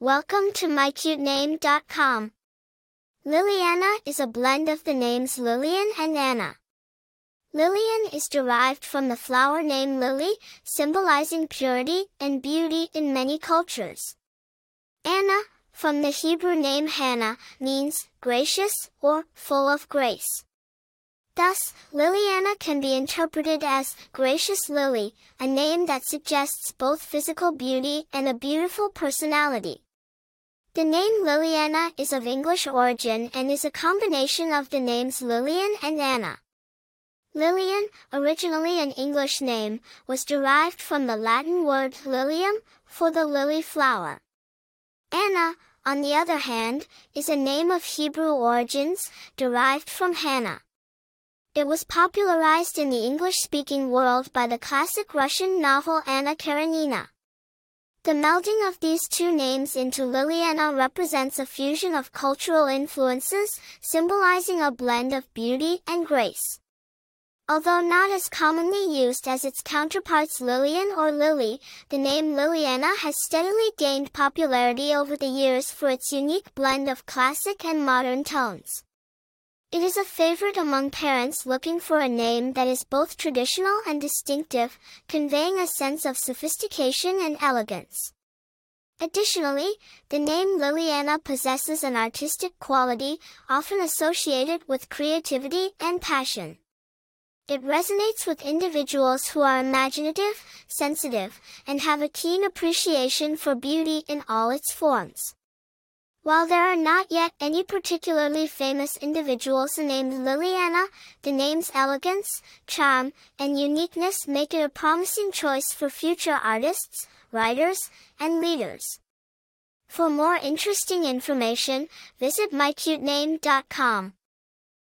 Welcome to mycutename.com. Lillianna is a blend of the names Lillian and Anna. Lillian is derived from the flower name lily, symbolizing purity and beauty in many cultures. Anna, from the Hebrew name Hannah, means gracious or full of grace. Thus, Lillianna can be interpreted as gracious lily, a name that suggests both physical beauty and a beautiful personality. The name Lillianna is of English origin and is a combination of the names Lillian and Anna. Lillian, originally an English name, was derived from the Latin word lilium, for the lily flower. Anna, on the other hand, is a name of Hebrew origins, derived from Hannah. It was popularized in the English-speaking world by the classic Russian novel Anna Karenina. The melding of these two names into Lillianna represents a fusion of cultural influences, symbolizing a blend of beauty and grace. Although not as commonly used as its counterparts Lillian or Lily, the name Lillianna has steadily gained popularity over the years for its unique blend of classic and modern tones. It is a favorite among parents looking for a name that is both traditional and distinctive, conveying a sense of sophistication and elegance. Additionally, the name Lillianna possesses an artistic quality, often associated with creativity and passion. It resonates with individuals who are imaginative, sensitive, and have a keen appreciation for beauty in all its forms. While there are not yet any particularly famous individuals named Lillianna, the name's elegance, charm, and uniqueness make it a promising choice for future artists, writers, and leaders. For more interesting information, visit mycutename.com.